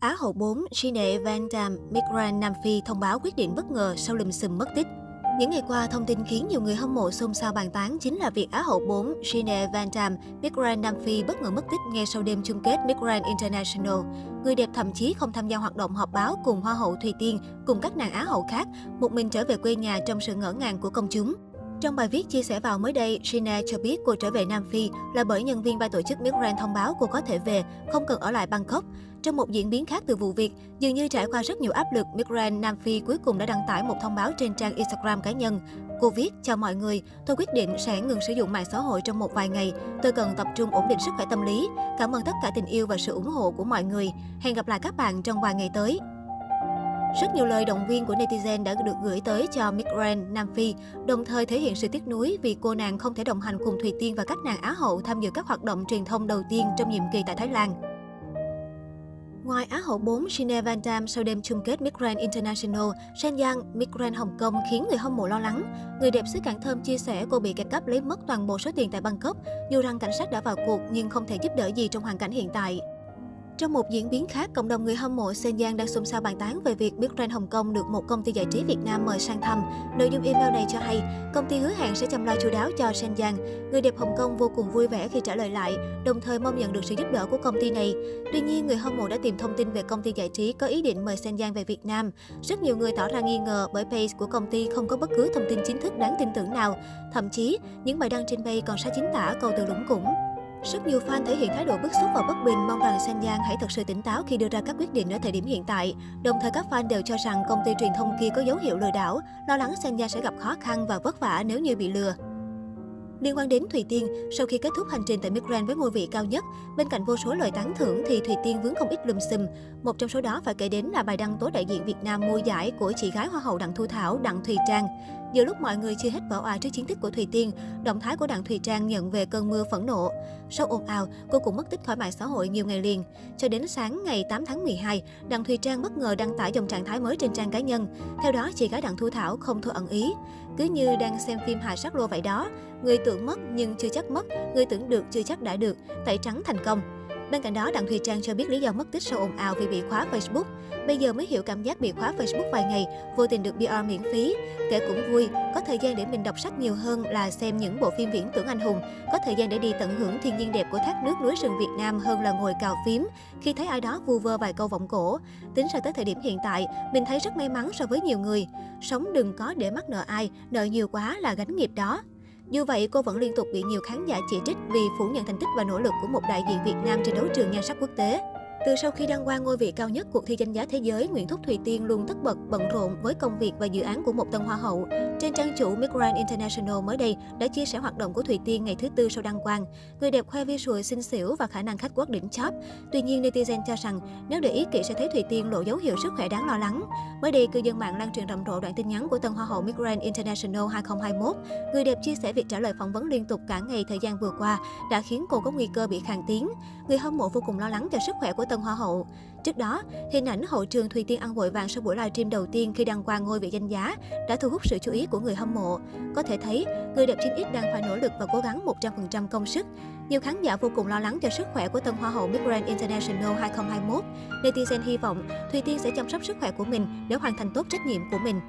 Á hậu 4, Gine Van Dam, Migran Nam Phi thông báo quyết định bất ngờ sau lùm xùm mất tích. Những ngày qua, thông tin khiến nhiều người hâm mộ xôn xao bàn tán chính là việc Á hậu 4 Gine Van Dam Miss Grand Nam Phi bất ngờ mất tích ngay sau đêm chung kết Miss Grand International. Người đẹp thậm chí không tham gia hoạt động họp báo cùng Hoa hậu Thùy Tiên cùng các nàng Á hậu khác, một mình trở về quê nhà trong sự ngỡ ngàng của công chúng. Trong bài viết chia sẻ vào mới đây, Gina cho biết cô trở về Nam Phi là bởi nhân viên ban tổ chức Miss Grand thông báo cô có thể về, không cần ở lại Bangkok. Trong một diễn biến khác từ vụ việc, dường như trải qua rất nhiều áp lực, Miss Grand Nam Phi cuối cùng đã đăng tải một thông báo trên trang Instagram cá nhân. Cô viết, chào mọi người, tôi quyết định sẽ ngừng sử dụng mạng xã hội trong một vài ngày. Tôi cần tập trung ổn định sức khỏe tâm lý. Cảm ơn tất cả tình yêu và sự ủng hộ của mọi người. Hẹn gặp lại các bạn trong vài ngày tới. Rất nhiều lời động viên của netizen đã được gửi tới cho Mick Grant Nam Phi, đồng thời thể hiện sự tiếc nuối vì cô nàng không thể đồng hành cùng Thùy Tiên và các nàng Á hậu tham dự các hoạt động truyền thông đầu tiên trong nhiệm kỳ tại Thái Lan. Ngoài Á hậu 4, Gine Van Damme sau đêm chung kết Miss Grand International, Shen Yang, Miss Grand Hồng Kông khiến người hâm mộ lo lắng. Người đẹp xứ Cảng Thơm chia sẻ cô bị kẻ cắp lấy mất toàn bộ số tiền tại Bangkok, dù rằng cảnh sát đã vào cuộc nhưng không thể giúp đỡ gì trong hoàn cảnh hiện tại. Trong một diễn biến khác, cộng đồng người hâm mộ Sen Giang đang xôn xao bàn tán về việc Big Brand Hồng Kông được một công ty giải trí Việt Nam mời sang thăm. Nội dung email này cho hay, công ty hứa hẹn sẽ chăm lo chu đáo cho Sen Giang. Người đẹp Hồng Kông vô cùng vui vẻ khi trả lời lại, đồng thời mong nhận được sự giúp đỡ của công ty này. Tuy nhiên, người hâm mộ đã tìm thông tin về công ty giải trí có ý định mời Sen Giang về Việt Nam. Rất nhiều người tỏ ra nghi ngờ bởi page của công ty không có bất cứ thông tin chính thức đáng tin tưởng nào. Thậm chí, những bài đăng trên page còn sai chính tả câu từ lũng củng. Rất nhiều fan thể hiện thái độ bức xúc và bất bình, mong rằng Sen Yang hãy thật sự tỉnh táo khi đưa ra các quyết định ở thời điểm hiện tại. Đồng thời các fan đều cho rằng công ty truyền thông kia có dấu hiệu lừa đảo, lo lắng Sen Yang sẽ gặp khó khăn và vất vả nếu như bị lừa. Liên quan đến Thùy Tiên, sau khi kết thúc hành trình tại Miss Grand với ngôi vị cao nhất, bên cạnh vô số lời tán thưởng thì Thùy Tiên vướng không ít lùm xùm. Một trong số đó phải kể đến là bài đăng tố đại diện Việt Nam mua giải của chị gái Hoa hậu Đặng Thu Thảo, Đặng Thùy Trang. Giữa lúc mọi người chưa hết bỏ òa trước chiến tích của Thùy Tiên, động thái của Đặng Thùy Trang nhận về cơn mưa phẫn nộ. Sau ồn ào, cô cũng mất tích khỏi mạng xã hội nhiều ngày liền. Cho đến sáng ngày 8 tháng 12, Đặng Thùy Trang bất ngờ đăng tải dòng trạng thái mới trên trang cá nhân. Theo đó, chị gái Đặng Thu Thảo không thôi ẩn ý. Cứ như đang xem phim hài sát lô vậy đó. Người tưởng mất nhưng chưa chắc mất, người tưởng được chưa chắc đã được, tẩy trắng thành công. Bên cạnh đó, Đặng Thùy Trang cho biết lý do mất tích sau ồn ào vì bị khóa Facebook. Bây giờ mới hiểu cảm giác bị khóa Facebook vài ngày, vô tình được br miễn phí. Kể cũng vui, có thời gian để mình đọc sách nhiều hơn là xem những bộ phim viễn tưởng anh hùng, có thời gian để đi tận hưởng thiên nhiên đẹp của thác nước núi rừng Việt Nam hơn là ngồi cào phím khi thấy ai đó vu vơ vài câu vọng cổ. Tính ra tới thời điểm hiện tại, mình thấy rất may mắn so với nhiều người. Sống đừng có để mắc nợ ai, nợ nhiều quá là gánh nghiệp đó. Dù vậy, cô vẫn liên tục bị nhiều khán giả chỉ trích vì phủ nhận thành tích và nỗ lực của một đại diện Việt Nam trên đấu trường nhan sắc quốc tế. Từ sau khi đăng quang ngôi vị cao nhất cuộc thi danh giá thế giới, Nguyễn Thúc Thùy Tiên luôn tất bật bận rộn với công việc và dự án của một tân hoa hậu. Trên trang chủ Miss Grand International mới đây đã chia sẻ hoạt động của Thùy Tiên ngày thứ tư sau đăng quang. Người đẹp khoe visual xinh xỉu và khả năng khách quốc đỉnh chóp. Tuy nhiên, netizen cho rằng nếu để ý kỹ sẽ thấy Thùy Tiên lộ dấu hiệu sức khỏe đáng lo lắng. Mới đây, cư dân mạng lan truyền rầm rộ đoạn tin nhắn của tân hoa hậu Miss Grand International 2021. Người đẹp chia sẻ việc trả lời phỏng vấn liên tục cả ngày thời gian vừa qua đã khiến cô có nguy cơ bị khàn tiếng. Người hâm mộ vô cùng lo lắng cho sức khỏe của tân tân hoa hậu. Trước đó, hình ảnh hậu trường Thùy Tiên ăn vội vàng sau buổi livestream đầu tiên khi đăng quang ngôi vị danh giá đã thu hút sự chú ý của người hâm mộ. Có thể thấy, người đẹp 9X đang phải nỗ lực và cố gắng 100% công sức. Nhiều khán giả vô cùng lo lắng cho sức khỏe của tân hoa hậu Miss Grand International 2021. Netizen hy vọng Thùy Tiên sẽ chăm sóc sức khỏe của mình để hoàn thành tốt trách nhiệm của mình.